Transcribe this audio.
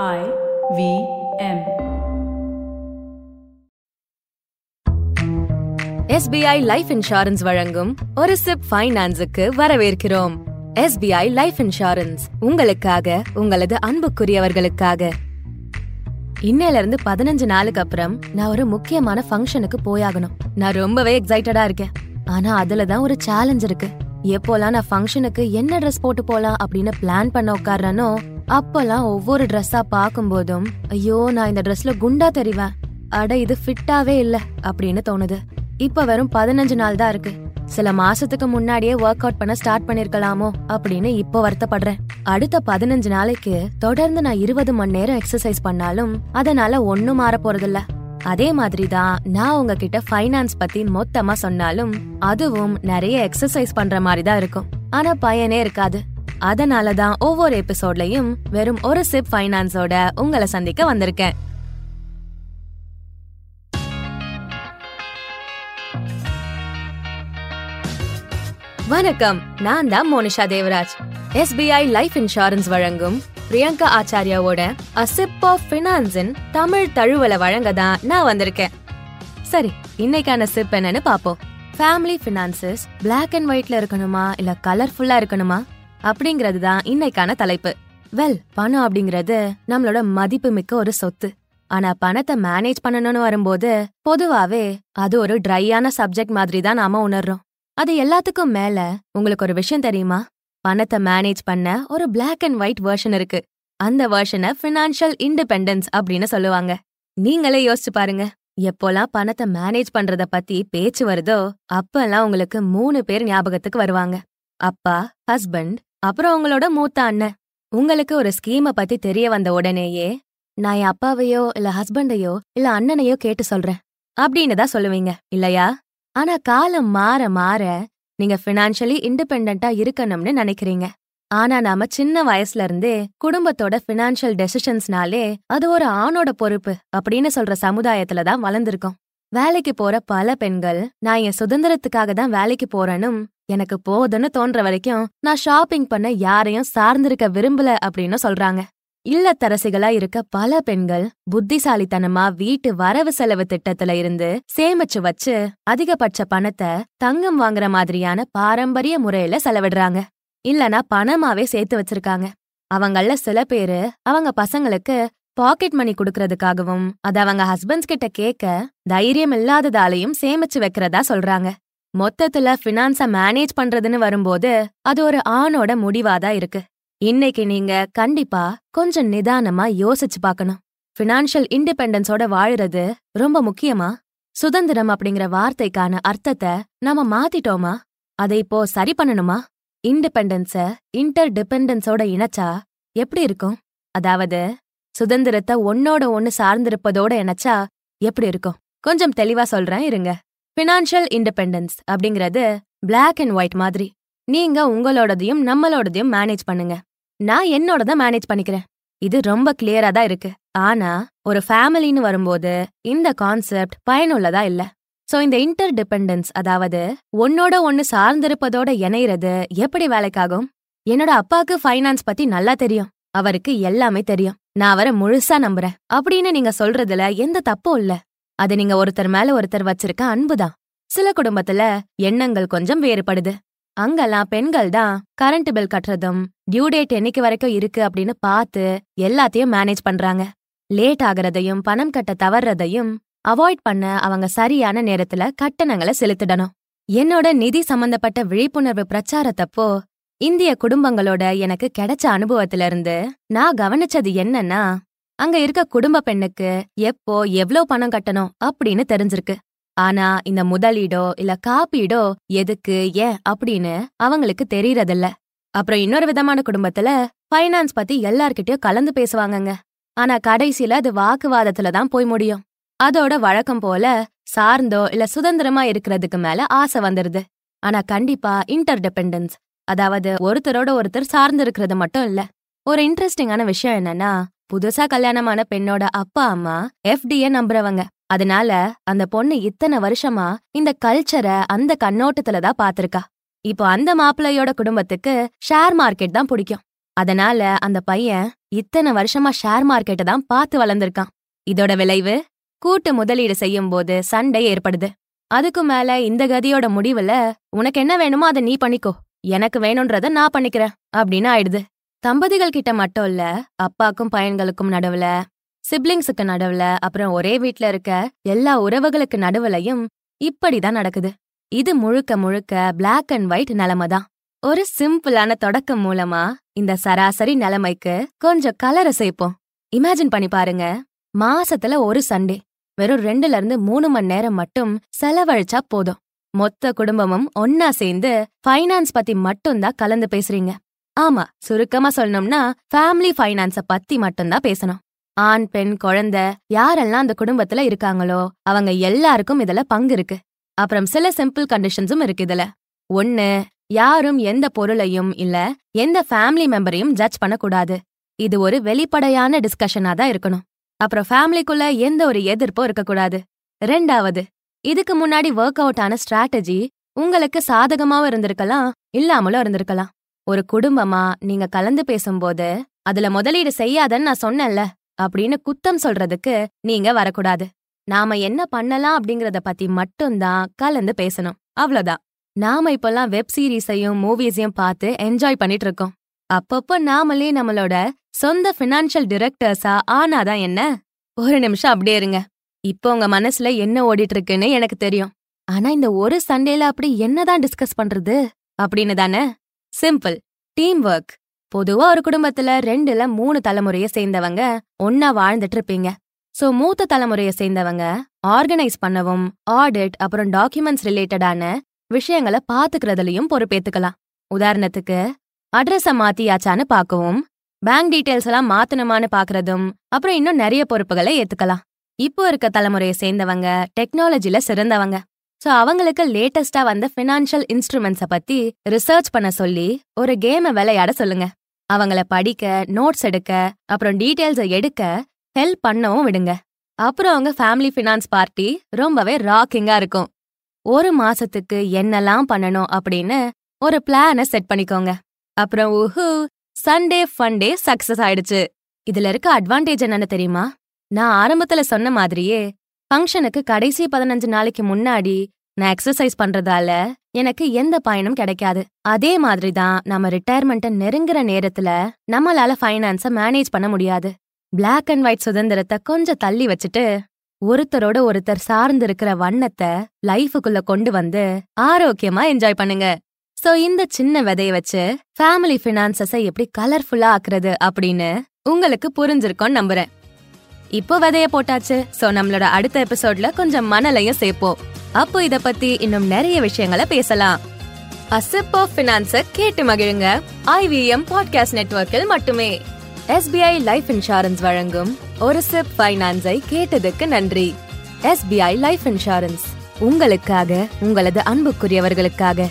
I V M. SBI life insurance வழங்கும் ஒரு chip ஃபைனான்ஸுக்கு வரவேற்கிறோம். எஸ்பிஐ லைஃப் இன்சூரன்ஸ் உங்களுக்காக உங்களது அன்புக்குரியவர்களுக்காக. இன்னையில இருந்து பதினஞ்சு நாளுக்கு அப்புறம் நான் ஒரு முக்கியமான ஃபங்க்ஷனுக்கு போயாகணும். நான் ரொம்பவே எக்ஸைட்டடா இருக்கேன். ஆனா அதுல தான் ஒரு சேலஞ்ச் இருக்கு. எப்போலாம் நான் ஃபங்க்ஷனுக்கு என்ன ட்ரெஸ் போட்டு போலாம் அப்படின்னு பிளான் பண்ண உட்கார்றனோ அப்பெல்லாம் ஒவ்வொரு ட்ரெஸ்ஸா பார்க்கும்போதும் ஐயோ நான் இந்த ட்ரெஸ்ல குண்டா தெரிவேன். அட இது ஃபிட்டாவே இல்ல அப்படின்னு தோணுது. இப்ப வெறும் பதினஞ்சு நாள் தான் இருக்கு. சில மாசத்துக்கு முன்னாடியே ஒர்க் அவுட் பண்ண ஸ்டார்ட் பண்ணிருக்கலாமோ அப்படின்னு இப்போ வருத்தப்படுறேன். அடுத்த பதினஞ்சு நாளைக்கு தொடர்ந்து நான் இருபது மணி நேரம் எக்ஸசைஸ் பண்ணாலும் அதனால ஒன்னும் மாற போறதில்ல. அதே மாதிரி தான் நான் உங்ககிட்ட ஃபைனான்ஸ் பத்தி மொத்தமா சொன்னாலும் அதுவும் நிறைய எக்ஸசைஸ் பண்ற மாதிரி தான் இருக்கும். ஆனா பயனே இருக்காது. அதனால தான் ஒவ்வொரு எபிசோட்லயும் வெறும் ஒரு சிப் ஃபைனான்ஸோட உங்களை சந்திக்க வந்திருக்கேன். வணக்கம் நான் தான் Monisha Devaraj. SBI life insurance வழங்கும் பிரியங்கா ஆச்சாரியாவோட அசிப் ஆஃப் ஃபினான்ஸின் தமிழ் தழுவலை வழங்க தான் நான் வந்திருக்கேன். சரி இன்னைக்கான சிப் என்னன்னு பாப்போம் ஃபேமிலி ஃபினான்சஸ் பிளாக் அண்ட் ஒயிட்ல இருக்கணுமா? இல்ல கலர்ஃபுல்லா இருக்கணுமா? அப்படிங்கிறது தான் இன்னைக்கான தலைப்பு. வெல் பணம் அப்படிங்கிறது நம்மளோட மதிப்பு மிக்க ஒரு சொத்து. ஆனா பணத்தை மேனேஜ் பண்ணணும்னு வரும்போது பொதுவாவே அது ஒரு ட்ரையான சப்ஜெக்ட் மாதிரி தான் நாம உணர்றோம். அது எல்லாத்துக்கும் மேல உங்களுக்கு ஒரு விஷயம் தெரியுமா? பணத்தை மேனேஜ் பண்ண ஒரு பிளாக் அண்ட் ஒயிட் வேர்ஷன் இருக்கு. அந்த வேர்ஷனை ஃபினான்ஷியல் இண்டிபெண்டன்ஸ் அப்படின்னு சொல்லுவாங்க. நீங்களே யோசிச்சு பாருங்க. எப்போலாம் பணத்தை மேனேஜ் பண்றத பத்தி பேச்சு வருதோ அப்பெல்லாம் உங்களுக்கு மூணு பேர் ஞாபகத்துக்கு வருவாங்க. அப்பா ஹஸ்பண்ட் அப்புறம் உங்களோட மூத்த அண்ணன். உங்களுக்கு ஒரு ஸ்கீம பத்தி தெரிய வந்த உடனேயே நான் என் அப்பாவையோ இல்ல ஹஸ்பண்டையோ இல்ல அண்ணனையோ கேட்டு சொல்றேன். அப்படின்னு தான் சொல்லுவீங்க இல்லையா? ஆனா காலம் மாற மாற நீங்க ஃபினான்ஷியலி இண்டிபெண்டா இருக்கணும்னு நினைக்கிறீங்க. ஆனா நாம சின்ன வயசுல இருந்தே குடும்பத்தோட ஃபினான்ஷியல் டெசிஷன்ஸ்னாலே அது ஒரு ஆணோட பொறுப்பு அப்படின்னு சொல்ற சமுதாயத்துல தான் வளர்ந்துருக்கோம். வேலைக்கு போற பல பெண்கள் நான் என் சுதந்திரத்துக்காக தான் வேலைக்கு போறேனும் எனக்கு போதுன்னு தோன்ற வரைக்கும் நான் ஷாப்பிங் பண்ண யாரையும் சார்ந்திருக்க விரும்பல அப்படின்னு சொல்றாங்க. இல்லத்தரசிகளா இருக்க பல பெண்கள் புத்திசாலித்தனமா வீட்டு வரவு செலவு திட்டத்துல இருந்து சேமிச்சு வச்சு அதிகபட்ச பணத்தை தங்கம் வாங்குற மாதிரியான பாரம்பரிய முறையில செலவிடுறாங்க. இல்லனா பணமாவே சேர்த்து வச்சிருக்காங்க. அவங்கள சில பேரு அவங்க பசங்களுக்கு பாக்கெட் மணி குடுக்கறதுக்காகவும் அது அவங்க ஹஸ்பண்ட்ஸ் கிட்ட கேட்க தைரியம் இல்லாததாலையும் சேமிச்சு வைக்கிறதா சொல்றாங்க. மொத்தத்துல ஃபினான்ஸ மேனேஜ் பண்றதுன்னு வரும்போது அது ஒரு ஆணோட முடிவாதான் இருக்கு. இன்னைக்கு நீங்க கண்டிப்பா கொஞ்சம் நிதானமா யோசிச்சு பார்க்கணும். ஃபினான்ஷியல் இண்டிபெண்டன்ஸோட வாழுறது ரொம்ப முக்கியமா? சுதந்திரம் அப்படிங்கிற வார்த்தைக்கான அர்த்தத்தை நாம மாத்திட்டோமா? அதை இப்போ சரி பண்ணணுமா? இண்டிபெண்டன்ஸ இன்டர் டிபெண்டன்ஸோட இணைச்சா எப்படி இருக்கும்? அதாவது சுதந்திரத்தை ஒன்னோட ஒன்னு சார்ந்திருப்பதோட இணைச்சா எப்படி இருக்கும்? கொஞ்சம் தெளிவா சொல்றேன் இருங்க. ஃபினான்ஷியல் இண்டிபெண்டன்ஸ் அப்படிங்கிறது பிளாக் அண்ட் ஒயிட் மாதிரி. நீங்க உங்களோடதையும் நம்மளோடதையும் மேனேஜ் பண்ணுங்க. நான் என்னோட தான் மேனேஜ் பண்ணிக்கிறேன். இது ரொம்ப கிளியரா தான் இருக்கு. ஆனா ஒரு ஃபேமிலின்னு வரும்போது இந்த கான்செப்ட் பயனுள்ளதா இல்ல? சோ இந்த இன்டர் டிபெண்டன்ஸ் அதாவது ஒன்னோட ஒன்னு சார்ந்திருப்பதோட இணையிறது எப்படி வேலைக்காகும்? என்னோட அப்பாக்கு ஃபைனான்ஸ் பத்தி நல்லா தெரியும். அவருக்கு எல்லாமே தெரியும். நான் அவரை முழுசா நம்புறேன். அப்படின்னு நீங்க சொல்றதுல எந்த தப்பும் இல்ல. அது நீங்க ஒருத்தர் மேல ஒருத்தர் வச்சிருக்க அன்புதான் சில குடும்பத்துல எண்ணங்கள் கொஞ்சம் வேறுபடுது. அங்கெல்லாம் பெண்கள் தான் கரண்ட் பில் கட்டுறதும் டியூ டேட் என்னைக்கு வரைக்கும் இருக்கு அப்படின்னு பார்த்து எல்லாத்தையும் மேனேஜ் பண்றாங்க. லேட் ஆகுறதையும் பணம் கட்ட தவறதையும் அவாய்ட் பண்ண அவங்க சரியான நேரத்துல கட்டணங்களை செலுத்திடணும். என்னோட நிதி சம்பந்தப்பட்ட விழிப்புணர்வு பிரச்சாரத்தப்போ இந்திய குடும்பங்களோட எனக்கு கிடைச்ச அனுபவத்துல இருந்து நான் கவனிச்சது என்னன்னா அங்க இருக்க குடும்ப பெண்ணுக்கு எப்போ எவ்ளோ பணம் கட்டணும் அப்படின்னு தெரிஞ்சிருக்கு. ஆனா இந்த முதலீடோ இல்ல காப்பீடோ எதுக்கு ஏன் அப்படின்னு அவங்களுக்கு தெரியறதில்ல. அப்புறம் இன்னொரு விதமான குடும்பத்துல ஃபைனான்ஸ் பத்தி எல்லார்கிட்டயும் கலந்து பேசுவாங்கங்க. ஆனா கடைசியில அது வாக்குவாதத்துல தான் போய் முடியும். அதோட வழக்கம் போல சார்ந்தோ இல்ல சுதந்திரமா இருக்கிறதுக்கு மேல ஆசை வந்துருது. ஆனா கண்டிப்பா இன்டர் டிபெண்டன்ஸ் அதாவது ஒருத்தரோட ஒருத்தர் சார்ந்து இருக்கிறது மட்டும் இல்ல. ஒரு இன்ட்ரெஸ்டிங்கான விஷயம் என்னன்னா புதுசா கல்யாணமான பெண்ணோட அப்பா அம்மா எஃப்டிய நம்புறவங்க. அதனால அந்த பொண்ணு இத்தனை வருஷமா இந்த கல்ச்சரை அந்த கண்ணோட்டத்துல தான் பாத்திருக்கா இப்போ அந்த மாப்பிள்ளையோட குடும்பத்துக்கு ஷேர் மார்க்கெட் தான் பிடிக்கும். அதனால அந்த பையன் இத்தனை வருஷமா ஷேர் மார்க்கெட்டை தான் பார்த்து வளர்ந்திருக்கான். இதோட விளைவு கூட்டு முதலீடு செய்யும் போது சண்டை ஏற்படுது. அதுக்கு மேல இந்த கதியோட முடிவுல உனக்கு என்ன வேணுமோ அதை நீ பண்ணிக்கோ. எனக்கு வேணும்ன்றத நான் பண்ணிக்கிறேன். அப்படின்னு ஆயிடுது. தம்பதிகள் கிட்ட மட்டும் இல்ல அப்பாக்கும் பையன்களுக்கும் நடுவுல சிப்லிங்ஸுக்கு நடுவுல அப்புறம் ஒரே வீட்ல இருக்க எல்லா உறவுகளுக்கு நடுவுலயும் இப்படிதான் நடக்குது. இது முழுக்க முழுக்க பிளாக் அண்ட் ஒயிட் நிலைமை தான் ஒரு சிம்பிளான தொடக்கம் மூலமா இந்த சராசரி நிலைமைக்கு கொஞ்சம் கலரை சேர்ப்போம். இமேஜின் பண்ணி பாருங்க மாசத்துல ஒரு சண்டே வெறும் ரெண்டுல இருந்து மூணு மணி நேரம் மட்டும் செலவழிச்சா போதும். மொத்த குடும்பமும் ஒன்னா சேர்ந்து ஃபைனான்ஸ் பத்தி மட்டும்தான் கலந்து பேசுறீங்க. ஆமா சுருக்கமா சொல்லணும்னா ஃபேமிலி ஃபைனான்ஸ பத்தி மட்டும்தான் பேசணும். ஆண் பெண் குழந்தை யாரெல்லாம் அந்த குடும்பத்துல இருக்காங்களோ அவங்க எல்லாருக்கும் இதுல பங்கு இருக்கு. அப்புறம் சில சிம்பிள் கண்டிஷன்ஸும் இருக்கு இதுல. ஒன்னு யாரும் எந்த பொருளையும் இல்ல எந்த ஃபேமிலி மெம்பரையும் ஜட்ஜ் பண்ணக்கூடாது. இது ஒரு வெளிப்படையான டிஸ்கஷனா தான் இருக்கணும். அப்புறம் ஃபேமிலிக்குள்ள எந்த ஒரு எதிர்ப்பும் இருக்கக்கூடாது. ரெண்டாவது இதுக்கு முன்னாடி ஒர்க் அவுட் ஆன ஸ்ட்ராட்டஜி உங்களுக்கு சாதகமாவும் இருந்திருக்கலாம் இல்லாமலும் இருந்திருக்கலாம். ஒரு குடும்பமா நீங்க கலந்து பேசும்போது அதுல முதலீடு செய்யாதன்னு நான் சொன்னேன்ல அப்படின்னு குத்தம் சொல்றதுக்கு நீங்க வரக்கூடாது. நாம என்ன பண்ணலாம் அப்படிங்கறத பத்தி மட்டும்தான் கலந்து பேசணும். அவ்வளவுதான். நாம இப்பெல்லாம் வெப் சீரிஸையும் மூவிஸையும் பார்த்து என்ஜாய் பண்ணிட்டு இருக்கோம் அப்பப்போ நாமளே நம்மளோட சொந்த ஃபினான்ஷியல் டிரெக்டர்ஸா ஆனாதான் என்ன? ஒரு நிமிஷம் அப்படியே இருங்க. இப்போ உங்க மனசுல என்ன ஓடிட்டு இருக்குன்னு எனக்கு தெரியும். ஆனா இந்த ஒரு சண்டேல அப்படி என்னதான் டிஸ்கஸ் பண்றது? அப்படின்னு தானே? சிம்பிள் டீம் ஒர்க் பொதுவா ஒரு குடும்பத்துல ரெண்டுல மூணு தலைமுறைய சேர்ந்தவங்க ஒன்னா வாழ்ந்துட்டு இருப்பீங்க. சோ மூத்த தலைமுறைய சேர்ந்தவங்க ஆர்கனைஸ் பண்ணவும் ஆடிட் அப்புறம் டாக்குமெண்ட்ஸ் ரிலேட்டடான விஷயங்களை பாத்துக்கிறதுலயும் பொறுப்பேத்துக்கலாம். உதாரணத்துக்கு அட்ரஸ மாத்தியாச்சான்னு பார்க்கவும் பேங்க் டீடைல்ஸ் எல்லாம் மாத்தணுமான்னு பாக்குறதும் அப்புறம் இன்னும் நிறைய பொறுப்புகளை ஏத்துக்கலாம். இப்போ இருக்க தலைமுறையை சேர்ந்தவங்க டெக்னாலஜில சிறந்தவங்க. சோ அவங்களுக்கு லேட்டஸ்டா வந்த ஃபினான்ஷியல் இன்ஸ்ட்ருமெண்ட்ஸை பத்தி ரிசர்ச் பண்ண சொல்லி ஒரு கேமை விளையாட சொல்லுங்க. அவங்கள படிக்க நோட்ஸ் எடுக்க அப்புறம் டீட்டெயில்ஸை எடுக்க ஹெல்ப் பண்ணவும் விடுங்க. அப்புறம் அவங்க ஃபேமிலி ஃபினான்ஸ் பார்ட்டி ரொம்பவே ராக்கிங்கா இருக்கும். ஒரு மாசத்துக்கு என்னெல்லாம் பண்ணணும் அப்படின்னு ஒரு பிளானை செட் பண்ணிக்கோங்க. அப்புறம் ஊஹூ சண்டே ஃபண்டே சக்சஸ் ஆயிடுச்சு. இதுல இருக்க அட்வான்டேஜ் என்னன்னு தெரியுமா? நான் ஆரம்பத்துல சொன்ன மாதிரியே ஃபங்க்ஷனுக்கு கடைசி பதினஞ்சு நாளைக்கு முன்னாடி நான் எக்ஸசைஸ் பண்றதால எனக்கு எந்த பயனும் கிடைக்காது. அதே மாதிரி தான் நம்ம ரிட்டையர்மெண்ட்டை நெருங்குற நேரத்துல நம்மளால ஃபைனான்ஸ மேனேஜ் பண்ண முடியாது. பிளாக் அண்ட் ஒயிட் சுதந்திரத்தை கொஞ்சம் தள்ளி வச்சுட்டு ஒருத்தரோட ஒருத்தர் சார்ந்து இருக்கிற வண்ணத்தை லைஃபுக்குள்ள கொண்டு வந்து ஆரோக்கியமா என்ஜாய் பண்ணுங்க. சோ இந்த சின்ன விதைய வச்சு ஃபேமிலி ஃபினான்சஸ எப்படி கலர்ஃபுல்லா ஆக்குறது அப்படின்னு உங்களுக்கு புரிஞ்சிருக்கும்னு நம்புறேன். இப்போ விதைய போட்டாச்சு. சோ நம்மளோட அடுத்த எபிசோட்ல கொஞ்சம் மணலையும் சேர்ப்போம். அப்போ இத பத்தி இன்னும் நிறைய விஷயங்களை பேசலாம். அசிப் ஆஃப் பினான்ஸ கேட்டு மகிழுங்க. ஐவிஎம் பாட்காஸ்ட் நெட்வொர்க்கில் மட்டுமே. எஸ்பிஐ லைஃப் இன்சூரன்ஸ் வழங்கும் ஒரு சிப் ஃபைனான்ஸை கேட்டதுக்கு நன்றி. எஸ்பிஐ லைஃப் இன்சூரன்ஸ் உங்களுக்காக உங்களது அன்புக்குரியவர்களுக்காக.